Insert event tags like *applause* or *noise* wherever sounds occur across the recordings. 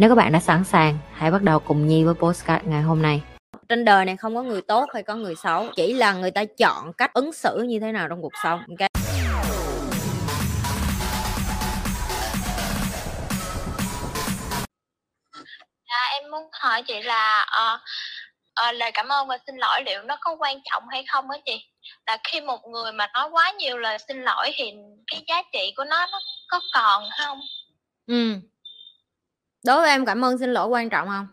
Nếu các bạn đã sẵn sàng, hãy bắt đầu cùng Nhi với postcard ngày hôm nay. Trên đời này không có người tốt hay có người xấu, chỉ là người ta chọn cách ứng xử như thế nào trong cuộc sống. Okay? À, em muốn hỏi chị là uh, uh, lời cảm ơn và xin lỗi liệu nó có quan trọng hay không á chị? Là khi một người mà nói quá nhiều lời xin lỗi thì cái giá trị của nó nó có còn không? Ừ. Đối với em cảm ơn xin lỗi quan trọng không?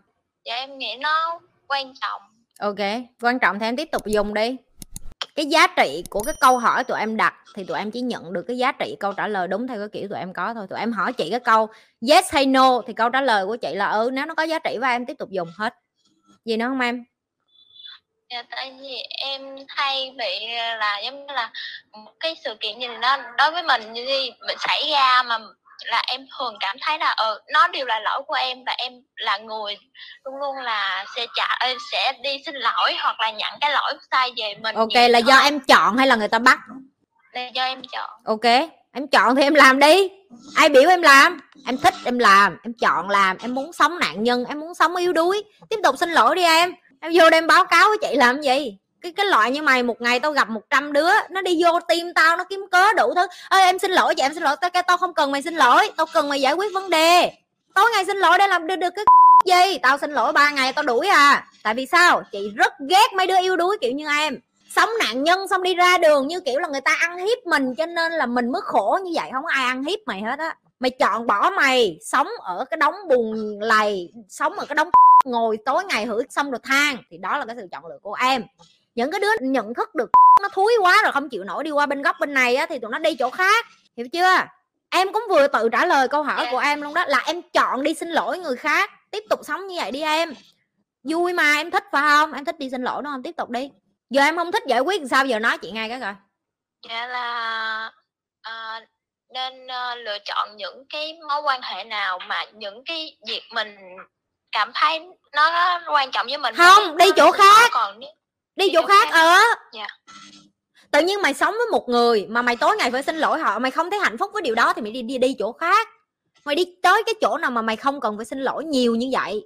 Dạ em nghĩ nó quan trọng. Ok, quan trọng thì em tiếp tục dùng đi. Cái giá trị của cái câu hỏi tụi em đặt thì tụi em chỉ nhận được cái giá trị câu trả lời đúng theo cái kiểu tụi em có thôi. Tụi em hỏi chị cái câu yes hay no thì câu trả lời của chị là ừ nếu nó có giá trị và em tiếp tục dùng hết. Gì nữa không em? Dạ, tại vì em hay bị là giống như là một cái sự kiện gì đó đối với mình như mình xảy ra mà là em thường cảm thấy là ờ nó đều là lỗi của em và em là người luôn luôn là sẽ trả sẽ đi xin lỗi hoặc là nhận cái lỗi sai về mình ok là do em chọn hay là người ta bắt? Là do em chọn. Ok em chọn thì em làm đi. Ai biểu em làm? Em thích em làm em chọn làm em muốn sống nạn nhân em muốn sống yếu đuối. Tiếp tục xin lỗi đi em. Em vô đem báo cáo với chị làm gì cái cái loại như mày, một ngày tao gặp 100 đứa, nó đi vô tim tao, nó kiếm cớ đủ thứ. Ơi em xin lỗi chị, em xin lỗi. Tao tao không cần mày xin lỗi. Tao cần mày giải quyết vấn đề. Tối ngày xin lỗi để làm được được cái *laughs* gì? Tao xin lỗi ba ngày tao đuổi à. Tại vì sao? Chị rất ghét mấy đứa yêu đuối kiểu như em. Sống nạn nhân xong đi ra đường như kiểu là người ta ăn hiếp mình, cho nên là mình mới khổ như vậy. Không ai ăn hiếp mày hết á. Mày chọn bỏ mày. Sống ở cái đống bùn lầy, sống ở cái đống *laughs* ngồi tối ngày hửi xong rồi than. Thì đó là cái sự chọn lựa của em những cái đứa nhận thức được *laughs* nó thúi quá rồi không chịu nổi đi qua bên góc bên này á thì tụi nó đi chỗ khác hiểu chưa? Em cũng vừa tự trả lời câu hỏi của em luôn đó là em chọn đi xin lỗi người khác tiếp tục sống như vậy đi em. Vui mà em thích phải không? Em thích đi xin lỗi đúng không? Tiếp tục đi. Giờ em không thích giải quyết sao? Giờ nói chị ngay cái coi. Dạ là uh, nên uh, lựa chọn những cái mối quan hệ nào mà những cái việc mình cảm thấy nó quan trọng với mình không đi chỗ khác. còn đi chỗ khác ờ. Dạ. Tự nhiên mày sống với một người mà mày tối ngày phải xin lỗi họ mày không thấy hạnh phúc với điều đó thì mày đi đi đi chỗ khác. Mày đi tới cái chỗ nào mà mày không cần phải xin lỗi nhiều như vậy.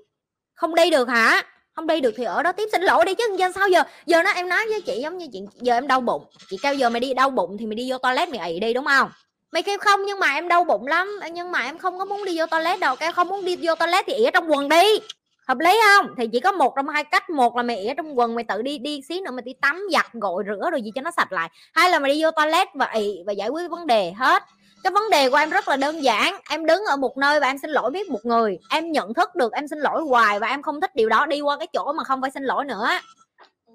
Không đi được hả? Không đi được thì ở đó tiếp xin lỗi đi chứ giờ sao giờ? Giờ nó em nói với chị giống như chị giờ em đau bụng. Chị kêu giờ mày đi đau bụng thì mày đi vô toilet mày ị đi đúng không? Mày kêu không nhưng mà em đau bụng lắm nhưng mà em không có muốn đi vô toilet đâu kêu không muốn đi vô toilet thì ỉa trong quần đi hợp lý không? Thì chỉ có một trong hai cách một là mày ỉa trong quần mày tự đi đi xí nữa mày đi tắm giặt gội rửa rồi gì cho nó sạch lại. Hay là mày đi vô toilet và ị và giải quyết vấn đề hết. Cái vấn đề của em rất là đơn giản em đứng ở một nơi và em xin lỗi biết một người. Em nhận thức được em xin lỗi hoài và em không thích điều đó đi qua cái chỗ mà không phải xin lỗi nữa. Yeah.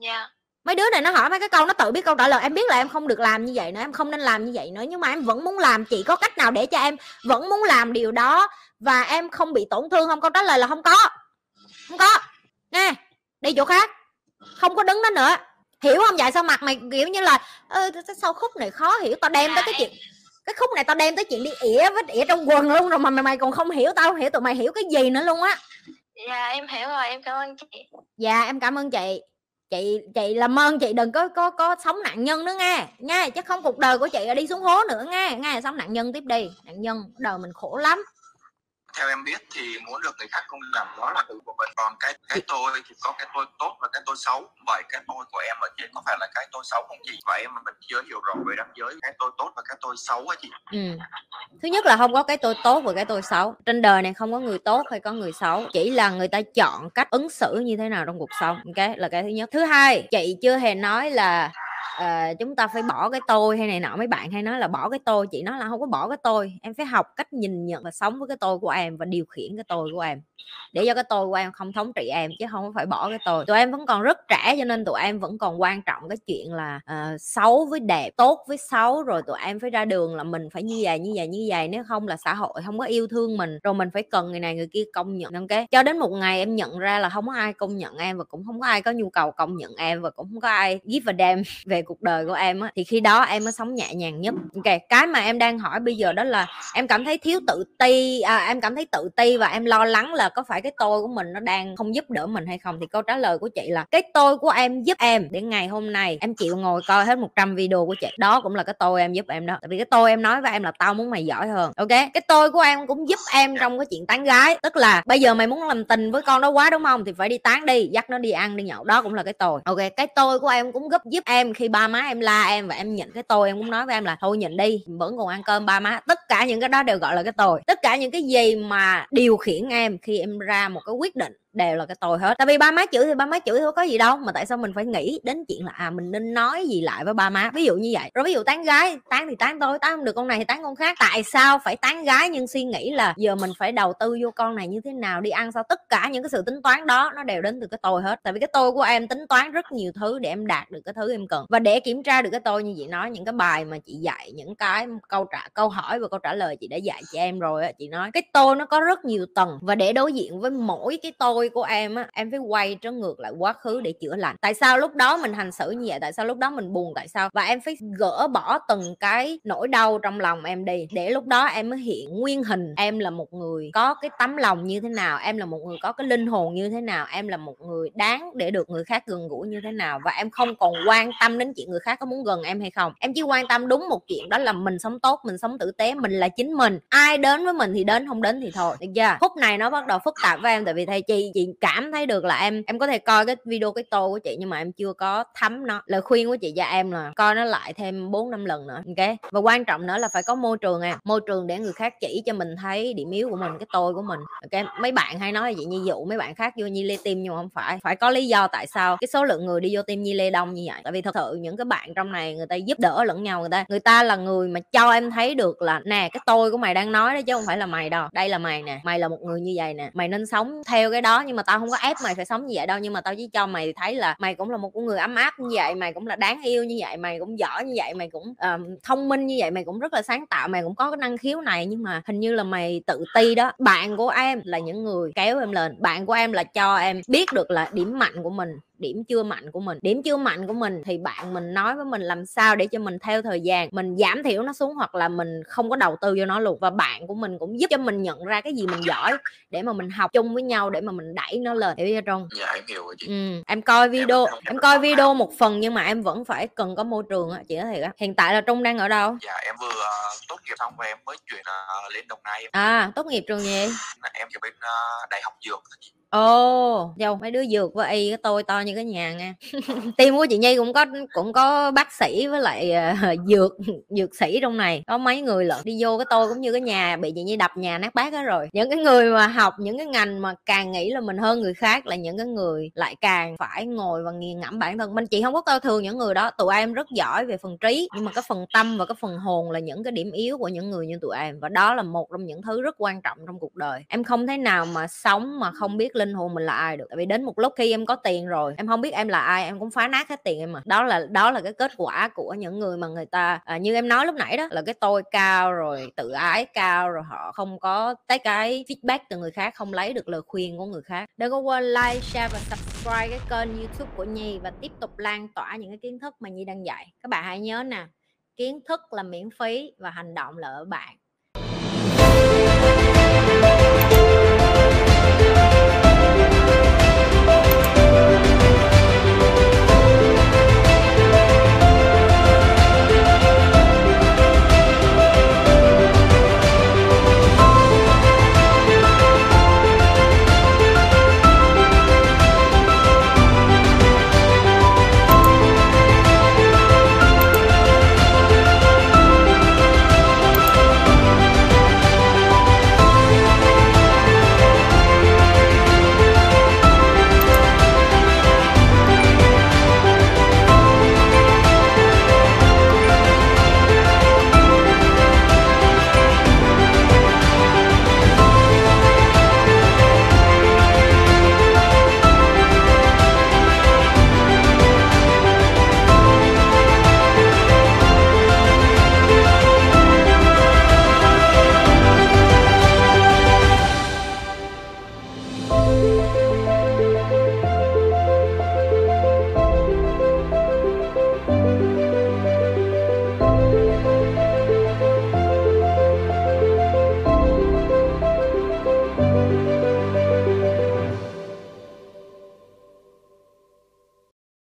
Dạ. mấy đứa này nó hỏi mấy cái câu nó tự biết câu trả lời. Em biết là em không được làm như vậy nữa em không nên làm như vậy nữa nhưng mà em vẫn muốn làm. Chị có cách nào để cho em vẫn muốn làm điều đó và em không bị tổn thương không? Câu trả lời là không có không có. Nè đi chỗ khác. Không có đứng đó nữa. Hiểu không? Vậy sao mặt mày kiểu như là ơ sao khúc này khó hiểu? Tao đem tới cái chuyện cái khúc này tao đem tới chuyện đi ỉa với ỉa trong quần luôn rồi mà mày, mày còn không hiểu tao không hiểu tụi mày hiểu cái gì nữa luôn á. Dạ em hiểu rồi. Em cảm ơn chị. Dạ em cảm ơn chị. Chị chị làm ơn chị đừng có có có sống nạn nhân nữa nghe nghe chứ không cuộc đời của chị là đi xuống hố nữa nghe nghe sống nạn nhân tiếp đi. Nạn nhân đời mình khổ lắm theo em biết thì muốn được người khác công nhận đó là từ của mình. Còn cái cái tôi thì có cái tôi tốt và cái tôi xấu. Vậy cái tôi của em ở trên có phải là cái tôi xấu không chị? Vậy mà mình chưa hiểu rõ về đám giới cái tôi tốt và cái tôi xấu á chị. Ừ. thứ nhất là không có cái tôi tốt và cái tôi xấu. Trên đời này không có người tốt hay có người xấu. Chỉ là người ta chọn cách ứng xử như thế nào trong cuộc sống. Cái là cái thứ nhất. Thứ hai chị chưa hề nói là uh, chúng ta phải bỏ cái tôi hay này nọ. Mấy bạn hay nói là bỏ cái tôi chị nói là không có bỏ cái tôi em phải học cách nhìn nhận và sống với cái tôi của em và điều khiển cái tôi của em để cho cái tôi của em không thống trị em chứ không phải bỏ cái tôi. Tụi em vẫn còn rất trẻ cho nên tụi em vẫn còn quan trọng cái chuyện là uh, xấu với đẹp tốt với xấu. Rồi tụi em phải ra đường là mình phải như vậy như vậy như vậy. Nếu không là xã hội không có yêu thương mình. Rồi mình phải cần người này người kia công nhận. Ok cho đến một ngày em nhận ra là không có ai công nhận em và cũng không có ai có nhu cầu công nhận em và cũng không có ai give a damn *laughs* về cuộc đời của em á thì khi đó em mới sống nhẹ nhàng nhất. Ok cái mà em đang hỏi bây giờ đó là em cảm thấy thiếu tự ti à, em cảm thấy tự ti và em lo lắng là là có phải cái tôi của mình nó đang không giúp đỡ mình hay không? Thì câu trả lời của chị là, cái tôi của em giúp em để ngày hôm nay em chịu ngồi coi hết 100 video của chị. Đó cũng là cái tôi em giúp em đó. Tại vì cái tôi em nói với em là tao muốn mày giỏi hơn. Ok? Cái tôi của em cũng giúp em trong cái chuyện tán gái. Tức là bây giờ mày muốn làm tình với con đó quá, đúng không? Thì phải đi tán đi, dắt nó đi ăn, đi nhậu. Đó cũng là cái tôi. Ok, cái tôi của em cũng giúp giúp em khi ba má em la em và em nhịn. Cái tôi em cũng nói với em là, thôi nhịn đi, vẫn còn ăn cơm ba má. Tất cả những cái đó đều gọi là cái tôi. Tất cả những cái gì mà điều khiển em khi em ra một cái quyết định đều là cái tôi hết. Tại vì ba má chửi thì ba má chửi thôi, có gì đâu. Mà tại sao mình phải nghĩ đến chuyện là à mình nên nói gì lại với ba má? Ví dụ như vậy. Rồi ví dụ tán gái, tán thì tán tôi, tán không được con này thì tán con khác. Tại sao phải tán gái nhưng suy nghĩ là giờ mình phải đầu tư vô con này như thế nào đi ăn sao? Tất cả những cái sự tính toán đó, nó đều đến từ cái tôi hết. Tại vì cái tôi của em tính toán rất nhiều thứ để em đạt được cái thứ em cần. Và để kiểm tra được cái tôi như chị nói, những cái bài mà chị dạy, những cái câu trả, câu hỏi và câu trả lời chị đã dạy chị em rồi chị nói, cái tôi nó có rất nhiều tầng. Và để đối diện với mỗi cái tôi tôi của em á, em phải quay trở ngược lại quá khứ để chữa lành. Tại sao lúc đó mình hành xử như vậy? Tại sao lúc đó mình buồn? Tại sao? Và em phải gỡ bỏ từng cái nỗi đau trong lòng em đi, để lúc đó em mới hiện nguyên hình. Em là một người có cái tấm lòng như thế nào? Em là một người có cái linh hồn như thế nào? Em là một người đáng để được người khác gần gũi như thế nào? Và em không còn quan tâm đến chuyện người khác có muốn gần em hay không? Em chỉ quan tâm đúng một chuyện, đó là mình sống tốt, mình sống tử tế, mình là chính mình. Ai đến với mình thì đến, không đến thì thôi. Được chưa? Khúc này nó bắt đầu phức tạp với em, tại vì thầy chi chị cảm thấy được là em em có thể coi cái video cái tô của chị nhưng mà em chưa có thấm nó. Lời khuyên của chị cho em là coi nó lại thêm bốn năm lần nữa, ok? Và quan trọng nữa là phải có môi trường à môi trường để người khác chỉ cho mình thấy điểm yếu của mình, cái tôi của mình, ok? Mấy bạn hay nói vậy như dụ mấy bạn khác vô nhi lê tim nhưng mà không phải. Phải có lý do tại sao cái số lượng người đi vô tim nhi lê đông như vậy? Tại vì thật sự những cái bạn trong này người ta giúp đỡ lẫn nhau, người ta người ta là người mà cho em thấy được là nè, cái tôi của mày đang nói đó chứ không phải là mày đâu. Đây là mày nè, mày là một người như vậy nè, mày nên sống theo cái đó nhưng mà tao không có ép mày phải sống như vậy đâu. Nhưng mà tao chỉ cho mày thấy là mày cũng là một con người ấm áp như vậy mày cũng là đáng yêu như vậy mày cũng giỏi như vậy mày cũng uh, thông minh như vậy mày cũng rất là sáng tạo mày cũng có cái năng khiếu này. Nhưng mà hình như là mày tự ti đó. Bạn của em là những người kéo em lên bạn của em là cho em biết được là điểm mạnh của mình điểm chưa mạnh của mình. Điểm chưa mạnh của mình thì bạn mình nói với mình làm sao để cho mình theo thời gian mình giảm thiểu nó xuống hoặc là mình không có đầu tư vô nó luôn. Và bạn của mình cũng giúp cho mình nhận ra cái gì mình giỏi để mà mình học chung với nhau để mà mình đẩy nó lên. Hiểu chưa trung? Dạ em hiểu rồi chị. Ừ. em coi video em, em coi video một phần nhưng mà em vẫn phải cần có môi trường á chị nói thiệt á. Hiện tại là trung đang ở đâu? Dạ em vừa uh, tốt nghiệp xong và em mới chuyển uh, lên đồng nai. À tốt nghiệp trường gì? Em ở bên uh, đại học dược ồ oh, dâu mấy đứa dược với y cái tôi to như cái nhà nha *laughs* tim của chị nhi cũng có cũng có bác sĩ với lại uh, *laughs* dược dược sĩ trong này. Có mấy người lận đi vô cái tôi cũng như cái nhà bị chị nhi đập nhà nát bát hết rồi. Những cái người mà học những cái ngành mà càng nghĩ là mình hơn người khác là những cái người lại càng phải ngồi và nghiền ngẫm bản thân. Mình chị không có coi thường những người đó tụi em rất giỏi về phần trí nhưng mà cái phần tâm và cái phần hồn là những cái điểm yếu của những người như tụi em. Và đó là một trong những thứ rất quan trọng trong cuộc đời. Em không thể nào mà sống mà không biết linh hồn mình là ai được? Tại vì đến một lúc khi em có tiền rồi em không biết em là ai em cũng phá nát hết tiền em mà. Đó là đó là cái kết quả của những người mà người ta à, như em nói lúc nãy đó là cái tôi cao rồi tự ái cao rồi họ không có tới cái feedback từ người khác không lấy được lời khuyên của người khác. Đừng có quên like share và subscribe cái kênh youtube của nhi và tiếp tục lan tỏa những cái kiến thức mà nhi đang dạy. Các bạn hãy nhớ nè kiến thức là miễn phí và hành động là ở bạn.